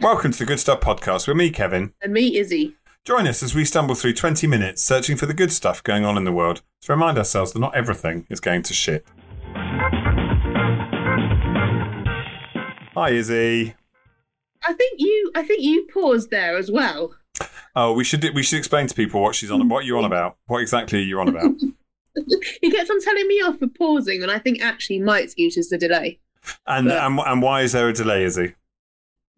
Welcome to the Good Stuff Podcast with me, Kevin. And me, Izzie. Join us as we stumble through 20 minutes searching for the good stuff going on in the world to remind ourselves that not everything is going to shit. Hi, Izzie. I think you I think you paused there as well. Oh, we should we should explain to people what she's on. What you're on about? What exactly are you on about? he gets on telling me off for pausing, and I think actually my excuse is the delay And But- and, and why is there a delay, Izzie?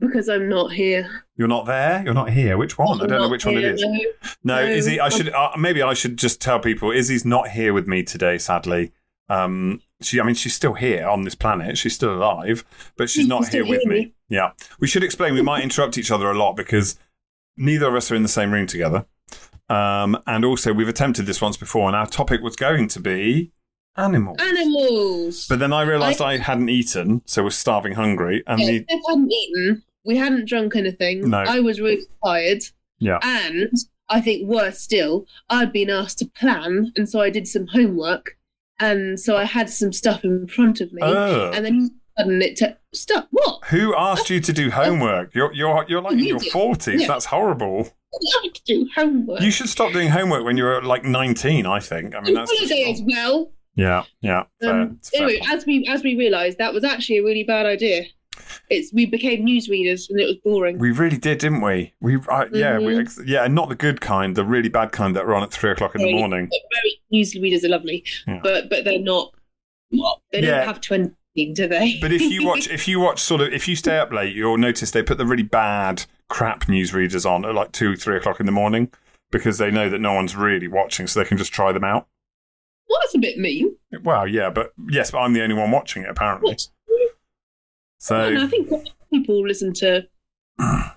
Because I'm not here. You're not there. You're not here. Which one? I I'm don't know which one it is. no. No, No, Izzie. I should uh, maybe I should just tell people Izzie's not here with me today. Sadly, um, she. I mean, she's still here on this planet. She's still alive, but she's not here with me. me. Yeah, we should explain. We might interrupt each other a lot because neither of us are in the same room together. Um, and also, we've attempted this once before, and our topic was going to be animals. Animals. But then I realised I, hadn't eaten, so was starving hungry, and yeah, the if I hadn't eaten, we hadn't drunk anything. No. I was really tired. Yeah. And I think worse still, I'd been asked to plan, and so I did some homework, and so I had some stuff in front of me, Ugh. and then suddenly it t- stop. What? who asked you to do homework? You're you're you're like in your You forties. Yeah. That's horrible. I to do homework. You should stop doing homework when you're like 19, I think. I mean, that's just holiday as well. Yeah, yeah. Fair. Um, anyway, as we as we realised, that was actually a really bad idea. It's we became newsreaders and it was boring. we really did, didn't we? We, uh, yeah, we, Mhm. ex- yeah, and not the good kind, the really bad kind that were on at three o'clock in the morning. Very newsreaders are lovely, Yeah. but but they're not. They don't have twenty, do they? But if you watch, if you watch, sort of, if you stay up late, you'll notice they put the really bad crap newsreaders on at like two, three o'clock in the morning because they know that no one's really watching, so they can just try them out. well, that's a bit mean. Well, yeah, but yes, but I'm the only one watching it apparently. What? So I think people listen to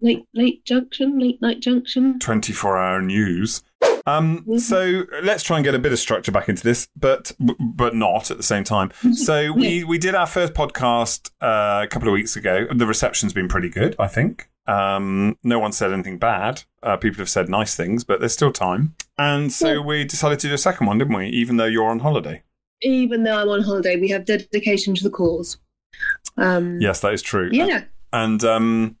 late late junction, late night junction. 24 hour news. Um, Mhm. so let's try and get a bit of structure back into this, but but not at the same time. So we we did our first podcast uh, a couple of weeks ago. The reception's been pretty good, I think. Um, no one said anything bad. Uh, people have said nice things, but there's still time. And so Yeah. we decided to do a second one, didn't we? Even though you're on holiday. Even though I'm on holiday, we have dedication to the cause. Um, Yes, that is true. Yeah. And um,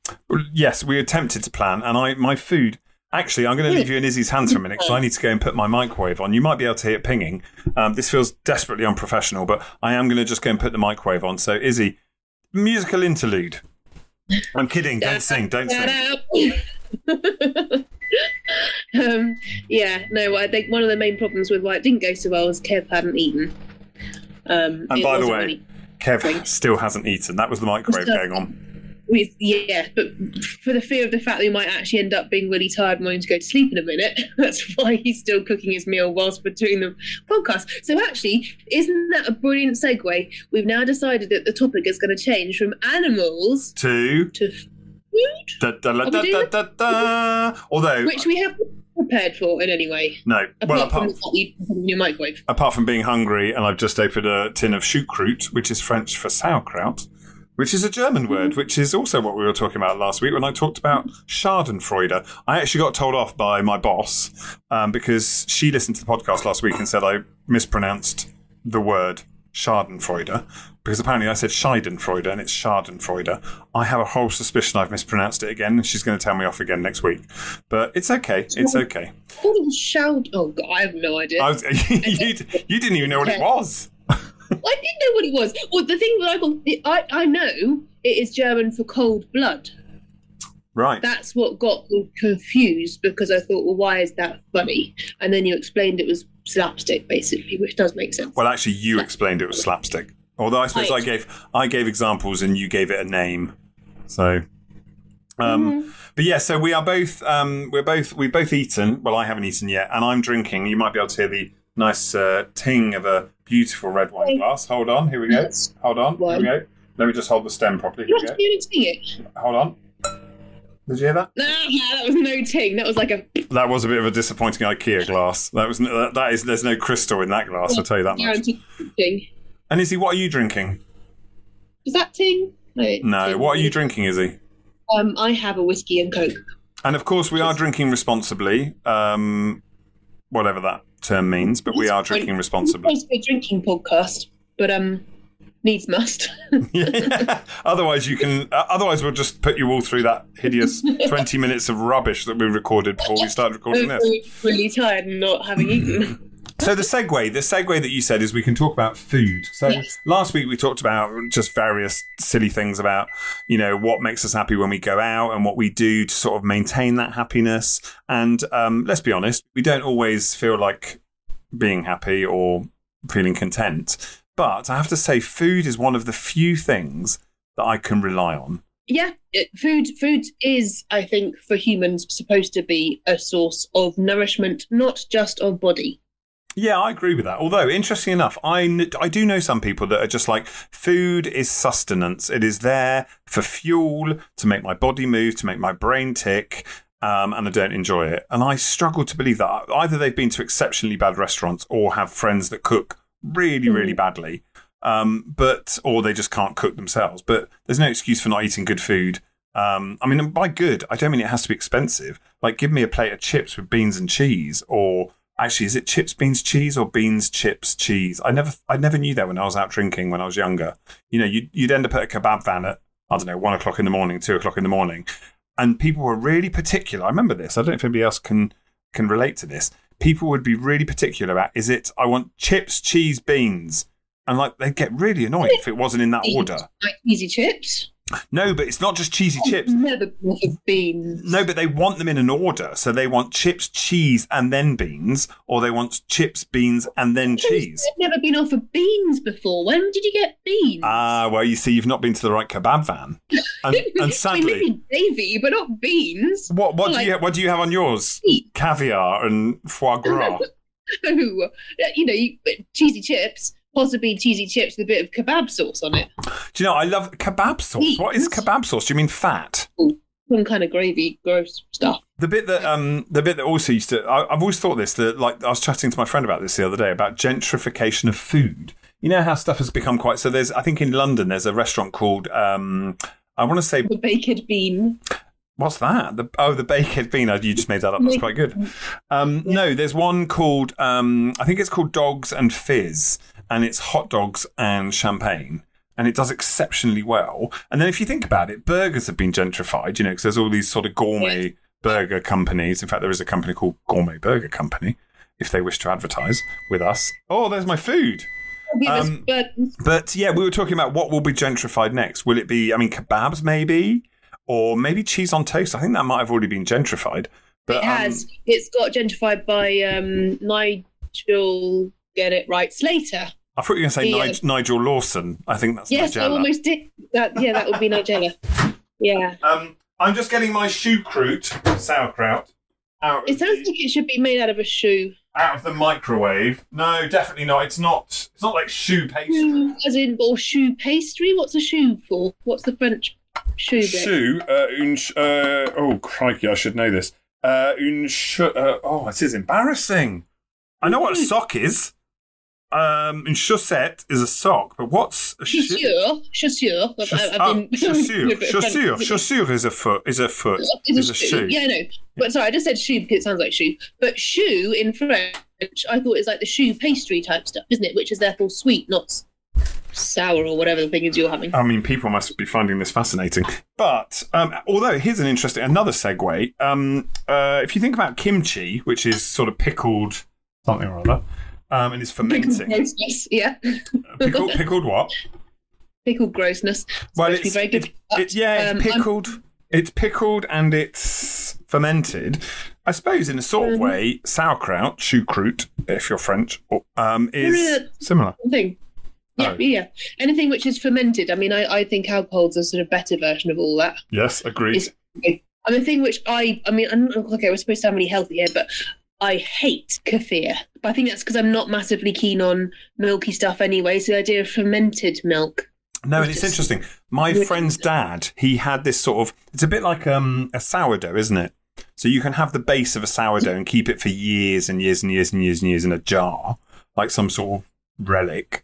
yes, we attempted to plan, and I my food. Actually, I'm going to leave you in Izzie's hands for a minute because I need to go and put my microwave on. You might be able to hear it pinging. Um, this feels desperately unprofessional, but I am going to just go and put the microwave on. So, Izzie, musical interlude. I'm kidding. Don't sing. Don't sing. um, yeah, no, I think one of the main problems with why it didn't go so well was Kev hadn't eaten. Um, And by the way, Kev still hasn't eaten. That was the microwave going on. we, yeah, but for the fear of the fact that we might actually end up being really tired and wanting to go to sleep in a minute, that's why he's still cooking his meal whilst we're doing the podcast. So actually, isn't that a brilliant segue? We've now decided that the topic is going to change from animals to food, Da, da, da. Although, which we haven't prepared for in any way. no. Apart Well, from apart, the fact that you put it in your microwave. apart from being hungry, and I've just opened a tin of choucroute, which is French for sauerkraut, which is a German word, which is also what we were talking about last week when I talked about Schadenfreude. I actually got told off by my boss um, because she listened to the podcast last week and said I mispronounced the word Schadenfreude because apparently I said Schadenfreude and it's Schadenfreude. I have a whole suspicion I've mispronounced it again, and she's going to tell me off again next week. But it's okay. It's okay. I thought was shout. Oh, God, I have no idea. Was, you, you didn't even know what it was. I didn't know what it was. Well, the thing that I got, I, I know it is German for cold blood. Right. That's what got me confused because I thought, well, why is that funny? And then you explained it was slapstick, basically, which does make sense. Well, actually, you explained it was slapstick. Although I suppose I gave I gave examples and you gave it a name. So, um, Mhm. but yeah. So we are both um, we're both we've both eaten. Well, I haven't eaten yet, and I'm drinking. You might be able to hear the nice uh, ting of a beautiful red wine glass. Hold on. Here we go. Hold on. Here we go. Let me just hold the stem properly. Here You we go. Hold on. Did you hear that? Nah, nah, that was no ting. That was like a. That was a bit of a disappointing IKEA glass. That was that, that is. There's no crystal in that glass. I'll tell you that much. And Izzie, what are you drinking? Is that ting? No. No. ting. What are you drinking, Izzie? Um, I have a whiskey and coke. And of course, we are drinking responsibly, um, whatever that term means, but we are drinking It's responsibly. supposed to be a drinking podcast, but um, needs must. yeah. Otherwise, you can. Uh, otherwise, we'll just put you all through that hideous twenty minutes of rubbish that we recorded before we started recording this. really tired and not having eaten. So the segue, the segue that you said is we can talk about food. So Yes. last week we talked about just various silly things about, you know, what makes us happy when we go out and what we do to sort of maintain that happiness. And um, let's be honest, we don't always feel like being happy or feeling content. But I have to say, food is one of the few things that I can rely on. yeah, it, food food is, I think, for humans supposed to be a source of nourishment, not just of body. Yeah, I agree with that. Although, interesting enough, I, kn- I do know some people that are just like, food is sustenance. It is there for fuel to make my body move, to make my brain tick, um, and I don't enjoy it. And I struggle to believe that. Either they've been to exceptionally bad restaurants or have friends that cook really, really badly, um, but or they just can't cook themselves. But there's no excuse for not eating good food. Um, I mean, by good, I don't mean it has to be expensive. Like, give me a plate of chips with beans and cheese, or actually, is it chips, beans, cheese, or beans, chips, cheese? I never, I never knew that when I was out drinking when I was younger. You know, you'd, you'd end up at a kebab van at I don't know one o'clock in the morning, two o'clock in the morning, and people were really particular. I remember this. I don't know if anybody else can can relate to this. People would be really particular about is it I want chips, cheese, beans, and like they'd get really annoyed if it wasn't in that order. Like easy chips. No, but it's not just cheesy chips. Never been beans. No, but they want them in an order. So they want chips, cheese, and then beans, or they want chips, beans, and then cheese. I've never been offered beans before. When did you get beans? Ah, well, you see, you've not been to the right kebab van, and, and I mean, sadly, maybe gravy, but not beans. what what do like- you what do you have on yours? Meat. Caviar and foie gras. No, you know, you, cheesy chips, possibly cheesy chips with a bit of kebab sauce on it. Do you know I love kebab sauce? What is kebab sauce? Do you mean fat? Some kind of gravy, gross stuff. The bit that um the bit that also used to I, I've always thought this that like I was chatting to my friend about this the other day about gentrification of food. You know how stuff has become quite so. There's I think in London there's a restaurant called um I want to say The baked bean. What's that? The, oh, the baked bean. Oh, You just made that up. That's quite good. Um, No, there's one called um I think it's called Dogs and Fizz, and it's hot dogs and champagne. And it does exceptionally well. And then if you think about it, burgers have been gentrified, you know, because there's all these sort of gourmet burger companies. In fact, there is a company called Gourmet Burger Company, if they wish to advertise with us. Oh, there's my food. Um. But yeah, we were talking about what will be gentrified next. Will it be, I mean, kebabs maybe? Or maybe cheese on toast? I think that might have already been gentrified. But, it has. um, it's got gentrified by um, Nigel. Get it right, Slater. I thought you were going to say the, uh, Nig- Nigel Lawson. I think that's Yes, I almost did. That yeah, that would be Nigella. Yeah, Um, I'm just getting my choucroute sauerkraut out of, it sounds the, like it should be made out of a shoe, out of the microwave. No, definitely not. It's not. It's not like choux pastry. Hmm, as in or choux pastry. What's a shoe for? What's the French shoe bit? Uh, une, uh, oh crikey, I should know this. Uh, une ch- uh, oh, this is embarrassing. I know what a sock is. Um, une chaussette is a sock, but what's a shoe? Chaussure, chaussure. I've, I've oh, been chaussure, a bit of French. chaussure, chaussure is a foot. Is a foot. It's Is a a shoe. shoe. Yeah, no. But sorry, I just said shoe because it sounds like shoe. But shoe in French, I thought is like the choux pastry type stuff, isn't it? Which is therefore sweet, not sour or whatever the thing is you're having. I mean, people must be finding this fascinating. But um, although here's an interesting another segue. Um, uh, if you think about kimchi, which is sort of pickled something or other, um, and it's fermenting. grossness, yeah. pickled, pickled what? Pickled grossness. Well, to be it's, very good. it- But, it- yeah, it's um, I'm- pickled. It's pickled and it's fermented. I suppose in a sort of Mhm. way, sauerkraut, choucroute, if you're French, um, is similar. thing. Yeah, Oh. yeah. Anything which is fermented. I mean, I, I think alcohol's a sort of better version of all that. Yes, agreed. It's- I mean, the thing which I, I mean, I'm, okay, we're supposed to sound really healthy here, but I hate kefir. But I think that's because I'm not massively keen on milky stuff anyway. So the idea of fermented milk. No, and It's it's just- interesting. My friend's dad, he had this sort of. It's a bit like um, a sourdough, isn't it? So you can have the base of a sourdough and keep it for years and years and years and years and years in a jar, like some sort of relic.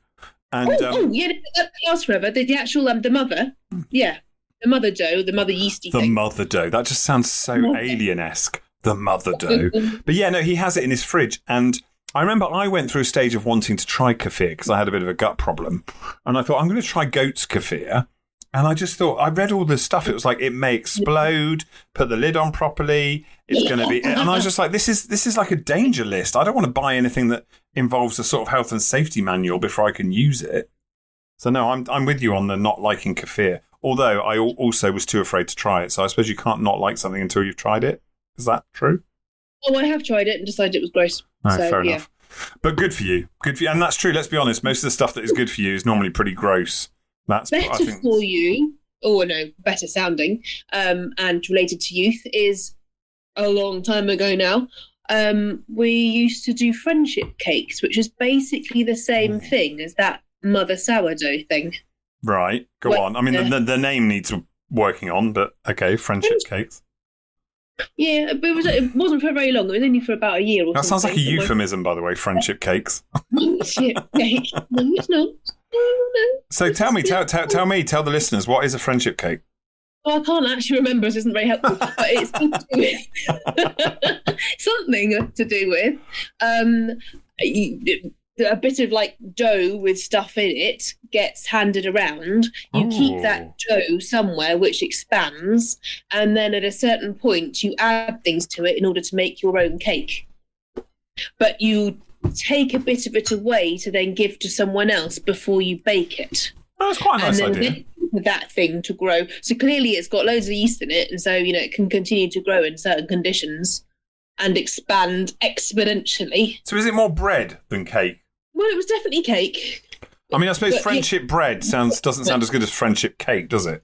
And oh, um, oh, yeah, that lasts forever. The, the actual, um, the mother, yeah, the mother dough, the mother yeasty the thing. mother dough. That just sounds so alien esque. The mother dough. But yeah, no, he has it in his fridge, and I remember I went through a stage of wanting to try kefir because I had a bit of a gut problem. And I thought, I'm going to try goat's kefir. And I just thought, I read all this stuff. It was like, it may explode, put the lid on properly. It's going to be. And I was just like, this is, this is like a danger list. I don't want to buy anything that involves a sort of health and safety manual before I can use it. So, no, I'm, I'm with you on the not liking kefir. Although I also was too afraid to try it. So I suppose you can't not like something until you've tried it. Is that true? Oh, I have tried it and decided it was gross. No, so, fair yeah. enough. But good for you. Good for you. And that's true. Let's be honest. Most of the stuff that is good for you is normally pretty gross. That's I Better think. for you, or no, better sounding, um, and related to youth is a long time ago now. Um, we used to do friendship cakes, which is basically the same Mm. thing as that mother sourdough thing. Right. Go on. I mean, uh, the, the name needs working on, but okay. Friendship cakes. Yeah, but it, was, it wasn't for very long. It was only for about a year or That sounds like a euphemism, by the way. Friendship cakes. Friendship cake. No, it's not. No, no. So tell me, tell, tell, tell me, tell the listeners, what is a friendship cake? Well, I can't actually remember. This isn't very helpful, but it's something to do with, something to do with um, a bit of like dough with stuff in it gets handed around. You Oh. keep that dough somewhere, which expands, and then at a certain point, you add things to it in order to make your own cake. But you take a bit of it away to then give to someone else before you bake it Oh, that's quite a nice then idea. wait for that thing to grow. So clearly, it's got loads of yeast in it, and so you know it can continue to grow in certain conditions and expand exponentially. So is it more bread than cake? Well, it was definitely cake. I mean, I suppose But, yeah. friendship bread sounds doesn't sound as good as friendship cake, does it?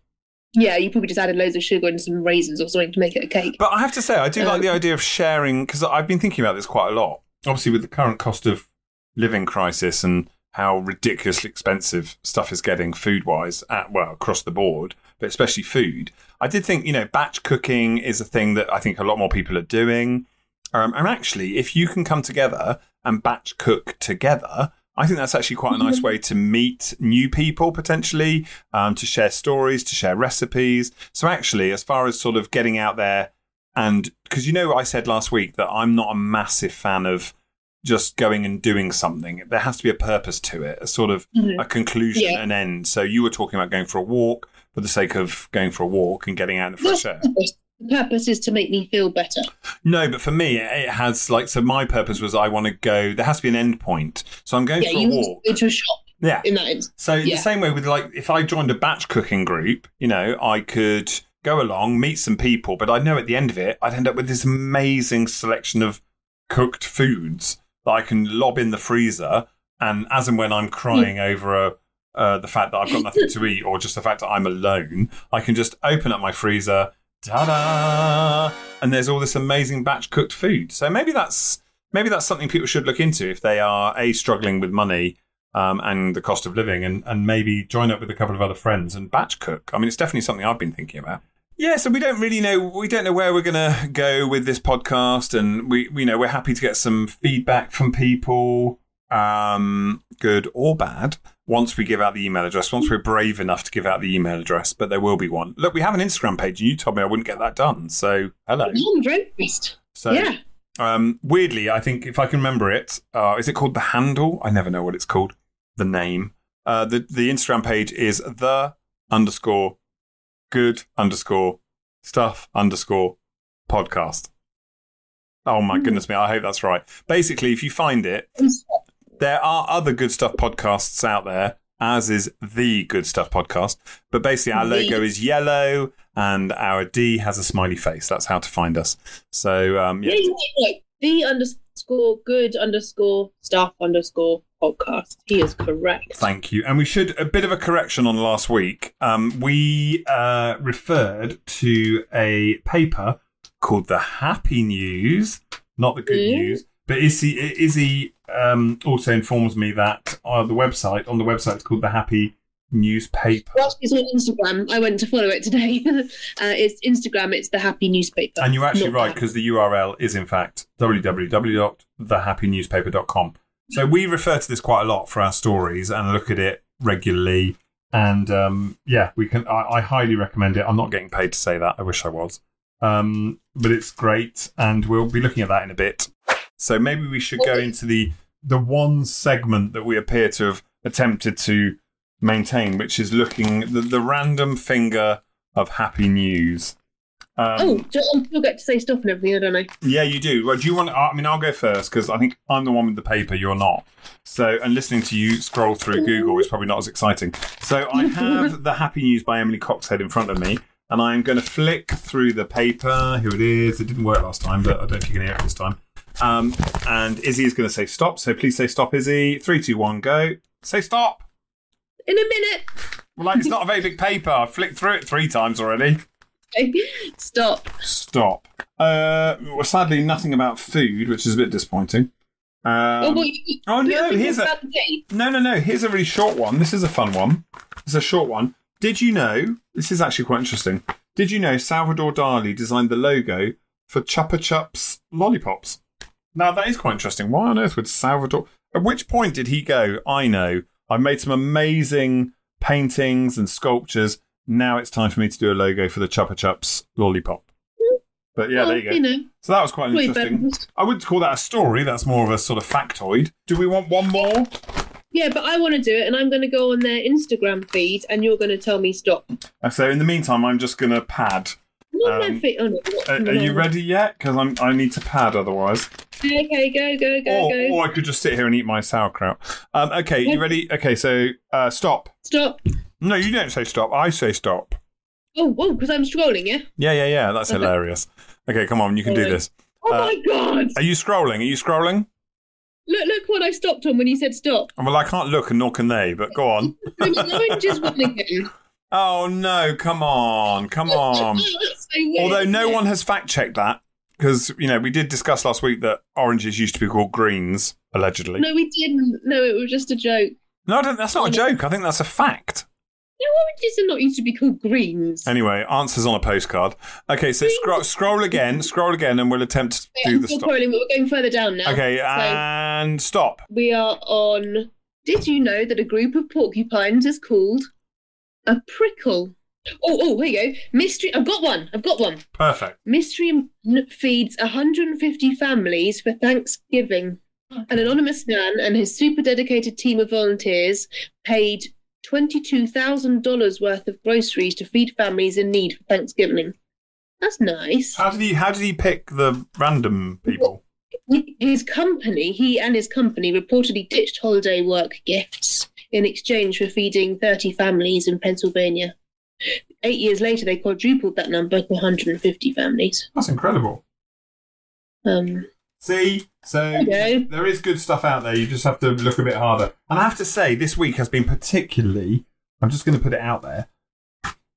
Yeah, you probably just added loads of sugar and some raisins or something to make it a cake. But I have to say, I do like Um, the idea of sharing because I've been thinking about this quite a lot. Obviously, with the current cost of living crisis and how ridiculously expensive stuff is getting food wise, at well across the board, but especially food. I did think you know batch cooking is a thing that I think a lot more people are doing. Um, and actually, if you can come together and batch cook together, I think that's actually quite a nice way to meet new people potentially, um, to share stories, to share recipes. So actually, as far as sort of getting out there and because you know, I said last week that I'm not a massive fan of just going and doing something. There has to be a purpose to it, a sort of Mhm. a conclusion, Yeah. an end. So you were talking about going for a walk for the sake of going for a walk and getting out in the fresh air. The purpose is to make me feel better. No, but for me, it has like so. My purpose was I want to go. There has to be an end point. So I'm going Yeah, for a walk. go to a shop Yeah. in that instance. So Yeah. the same way with like if I joined a batch cooking group, you know, I could go along, meet some people, but I know at the end of it, I'd end up with this amazing selection of cooked foods that I can lob in the freezer, and as and when I'm crying over a. Uh, the fact that I've got nothing to eat, or just the fact that I'm alone, I can just open up my freezer, ta-da, and there's all this amazing batch cooked food. So maybe that's maybe that's something people should look into if they are a struggling with money um, and the cost of living, and, and maybe join up with a couple of other friends and batch cook. I mean, it's definitely something I've been thinking about. Yeah, so we don't really know. We don't know where we're going to go with this podcast, and we, you know we're happy to get some feedback from people, um, good or bad. Once we give out the email address, once we're brave enough to give out the email address, but there will be one. Look, we have an Instagram page, and you told me I wouldn't get that done. So hello. I'm very impressed. So yeah. um, weirdly, I think if I can remember it, uh, is it called the handle? I never know what it's called. The name. Uh, the the Instagram page is the underscore good underscore stuff underscore podcast. Oh my goodness me! I hope that's right. Basically, if you find it, there are other good stuff podcasts out there, as is the good stuff podcast. But basically, our logo is yellow and our D has a smiley face. That's how to find us. So, um, yeah. Yeah, you might the underscore good underscore stuff underscore podcast. He is correct. Thank you. And we should a bit of a correction on last week. Um, we uh, referred to a paper called the Happy News, not the Good Mm. News. But Izzie, Izzie um, also informs me that uh, the website on the website it's called the Happy Newspaper. Well, it's on Instagram. I went to follow it today. uh, it's Instagram. It's the Happy Newspaper. And you're actually right because the URL is in fact www.thehappynewspaper.com. So we refer to this quite a lot for our stories and look at it regularly. And um, yeah, we can. I, I highly recommend it. I'm not getting paid to say that. I wish I was. Um, but it's great, and we'll be looking at that in a bit. So maybe we should go into the the one segment that we appear to have attempted to maintain, which is looking the, the random finger of happy news. Um, oh, do I still get to say stuff and everything? I don't know. yeah, you do. Well, do you want? I mean, I'll go first because I think I'm the one with the paper. You're not. So, and listening to you scroll through Google is probably not as exciting. So, I have the Happy News by Emily Coxhead in front of me, and I'm going to flick through the paper. Here it is. It didn't work last time, but I don't think you can hear it this time. Um, and Izzie is going to say stop. So, please say stop, Izzie. Three, two, one, go. Say stop. In a minute. Well, like, it's not a very big paper. I've flicked through it three times already. Stop. Stop. Uh, well, sadly, nothing about food, which is a bit disappointing. Um, oh, well, you, oh, no, here's a- about the day. No, no, no. Here's a really short one. This is a fun one. It's a short one. Did you know? This is actually quite interesting. Did you know Salvador Dali designed the logo for Chupa Chups lollipops? Now that is quite interesting. Why on earth would Salvador? At which point did he go? I know. I've made some amazing paintings and sculptures. Now it's time for me to do a logo for the Chupa Chups lollipop. But yeah, well, there you go. know, So that was quite interesting. I wouldn't call that a story. That's more of a sort of factoid. Do we want one more? Yeah, but I want to do it, and I'm going to go on their Instagram feed, and you're going to tell me stop. So in the meantime, I'm just going to pad. Um, their feed. Oh, no, not- Are, are you ready yet? Because I'm I need to pad otherwise. Okay, go, go, go, Or, go. or I could just sit here and eat my sauerkraut. Um, okay, you ready? Okay, so uh, stop. Stop. No, you don't say stop. I say stop. Oh, whoa, because I'm scrolling, yeah? Yeah, yeah, yeah. That's Okay. hilarious. Okay, come on, you can do Alright. this. Oh Uh, my god! Are you scrolling? Are you scrolling? Look, look what I stopped on when you said stop. Well, I can't look and nor can they. But go on. The oranges won again. Oh no! Come on! Come on! That's so weird, Although no one has fact checked that because you know we did discuss last week that oranges used to be called greens allegedly. No, we didn't. No, it was just a joke. No, I don't, that's not a joke. I think that's a fact. No, oranges are not used to be called greens. Anyway, answers on a postcard. Okay, so scroll, scroll again, scroll again, and we'll attempt to Wait, do I'm the still stop. scrolling, but we're going further down now. Okay, So and stop. we are on. Did you know that a group of porcupines is called a prickle? Oh, oh, here you go. Mystery. I've got one. I've got one. Perfect. Mystery feeds 150 families for Thanksgiving. An anonymous man and his super dedicated team of volunteers paid $22,000 worth of groceries to feed families in need for Thanksgiving. That's nice. How did he? How did he pick the random people? His company, he and his company reportedly ditched holiday work gifts in exchange for feeding 30 families in Pennsylvania. Eight years later, they quadrupled that number to 150 families. That's incredible. Um, See, so Okay. there is good stuff out there. You just have to look a bit harder. And I have to say, this week has been particularly. I'm just going to put it out there.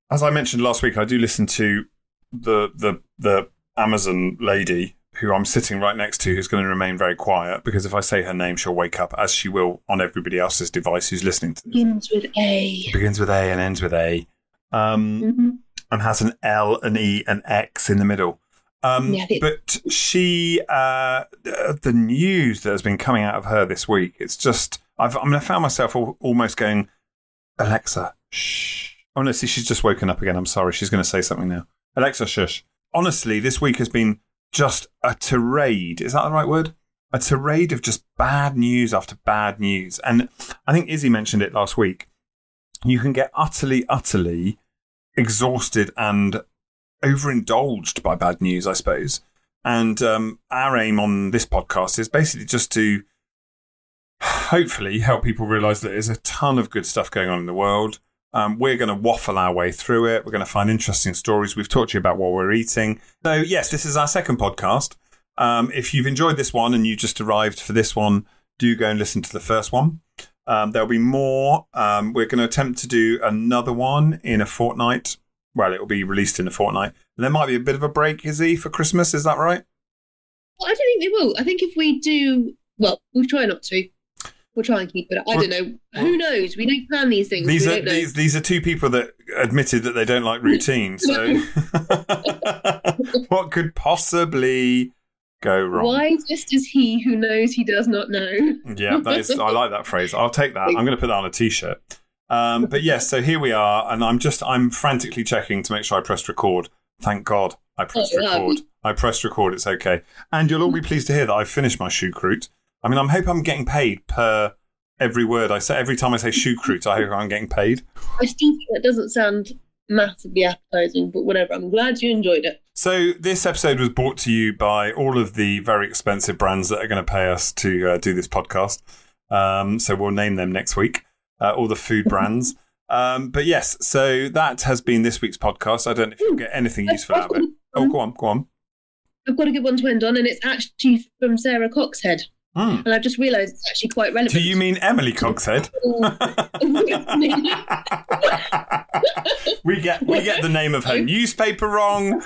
As I mentioned last week, I do listen to the the the Amazon lady who I'm sitting right next to, who's going to remain very quiet because if I say her name, she'll wake up, as she will on everybody else's device who's listening to this. begins with A. Begins with A and ends with A, um, Mhm. and has an L, an E, an X in the middle. Um, Yeah, but she, uh, the news that has been coming out of her this week, it's just, I've, I mean, I found myself al- almost going, Alexa, shh. See, she's just woken up again. I'm sorry. She's going to say something now. Alexa, shush. Honestly, this week has been just a tirade. Is that the right word? A tirade of just bad news after bad news. And I think Izzie mentioned it last week. You can get utterly, utterly exhausted and overindulged by bad news, I suppose. And um, our aim on this podcast is basically just to hopefully help people realize that there's a ton of good stuff going on in the world. Um, we're going to waffle our way through it. We're going to find interesting stories. We've talked to you about what we're eating. So, yes, this is our second podcast. Um, if you've enjoyed this one and you just arrived for this one, do go and listen to the first one. Um, there'll be more. Um, we're going to attempt to do another one in a fortnight. Well, it will be released in a fortnight. There might be a bit of a break, Izzie, for Christmas. Is that right? Well, I don't think they will. I think if we do, well, we'll try not to. We'll try and keep it. I don't know. Who knows? We don't plan these things. These we are these these are two people that admitted that they don't like routine. So, what could possibly go wrong? Wisest is this he who knows he does not know. Yeah, that is. I like that phrase. I'll take that. I'm going to put that on a t-shirt. Um, but yes, so here we are, and I'm just I'm frantically checking to make sure I pressed record. Thank God. I pressed Oh, yeah. record. I pressed record. It's okay. And you'll all be pleased to hear that I've finished my shoot I mean, I'm hoping I'm getting paid per every word I say. Every time I say shoot I hope I'm getting paid. I still think that doesn't sound massively appetizing, but whatever. I'm glad you enjoyed it. So this episode was brought to you by all of the very expensive brands that are going to pay us to uh, do this podcast. Um, so we'll name them next week. Uh, all the food brands. Um, but yes, so that has been this week's podcast. I don't know if you'll get anything useful out of it. Oh, go on, go on. I've got a good one to end on, and it's actually from Sarah Coxhead. Hmm. And I've just realised it's actually quite relevant. Do you mean Emily Coxhead? we get we get the name of her newspaper wrong.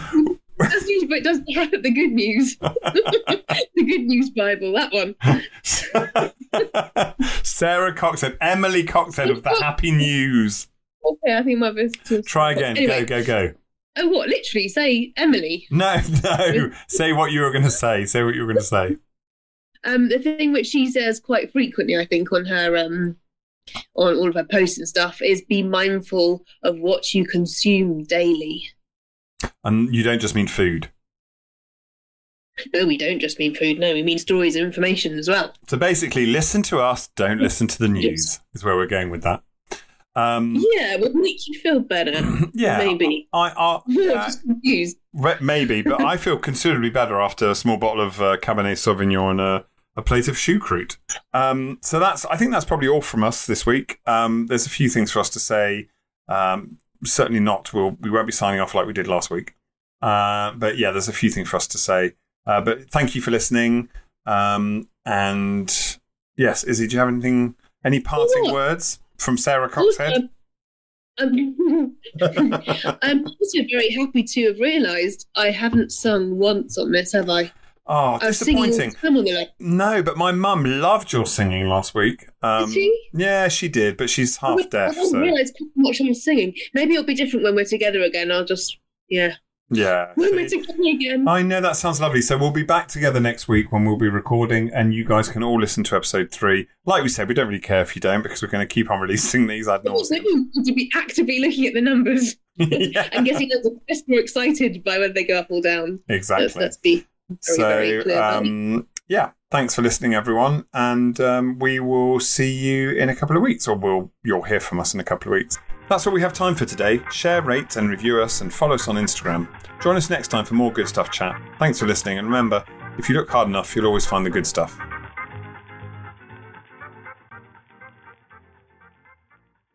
That's usually, but it doesn't have the good news. the good news Bible, that one. Sarah Coxhead, Emily Coxhead of the Happy News. Okay, I think my best. Try again. Anyway. Go, go, go. Oh, what? Literally, say Emily. No, no. say what you were going to say. Say what you were going to say. Um, the thing which she says quite frequently, I think, on her um, on all of her posts and stuff, is be mindful of what you consume daily. And you don't just mean food. No, we don't just mean food. No, we mean stories and information as well. So basically, listen to us, don't listen to the news, is where we're going with that. Um, Yeah, would make you feel better. yeah. maybe. I, I, I'm uh, just confused. Re- Maybe, but I feel considerably better after a small bottle of uh, Cabernet Sauvignon and a, a plate of choucroute. Um, so that's, I think that's probably all from us this week. Um, there's a few things for us to say. Um, certainly not. We'll, we won't be signing off like we did last week. Uh, but yeah, there's a few things for us to say. Uh, but thank you for listening. Um, and yes, Izzie, do you have anything, any parting words from Sarah Coxhead? Um, I'm also very happy to have realised I haven't sung once on this, have I? Oh, I was singing all the disappointing. time on the like, No, but my mum loved your singing last week. Um, Did she? Yeah, she did, but she's half I deaf, I didn't so realise how much I was singing. Maybe it'll be different when we're together again. I'll just, yeah. yeah. When we're together again. I know that sounds lovely. So we'll be back together next week when we'll be recording, and you guys can all listen to episode three. Like we said, we don't really care if you don't because we're going to keep on releasing these ad also, nauseam. to be actively looking at the numbers yeah, and getting us more excited by whether they go up or down. Exactly. let's be very, very So, clear. um, yeah, thanks for listening, everyone, and um, we will see you in a couple of weeks, or we'll you'll hear from us in a couple of weeks. That's what we have time for today. Share, rate, and review us, and follow us on Instagram. Join us next time for more good stuff chat. Thanks for listening, and remember, if you look hard enough, you'll always find the good stuff.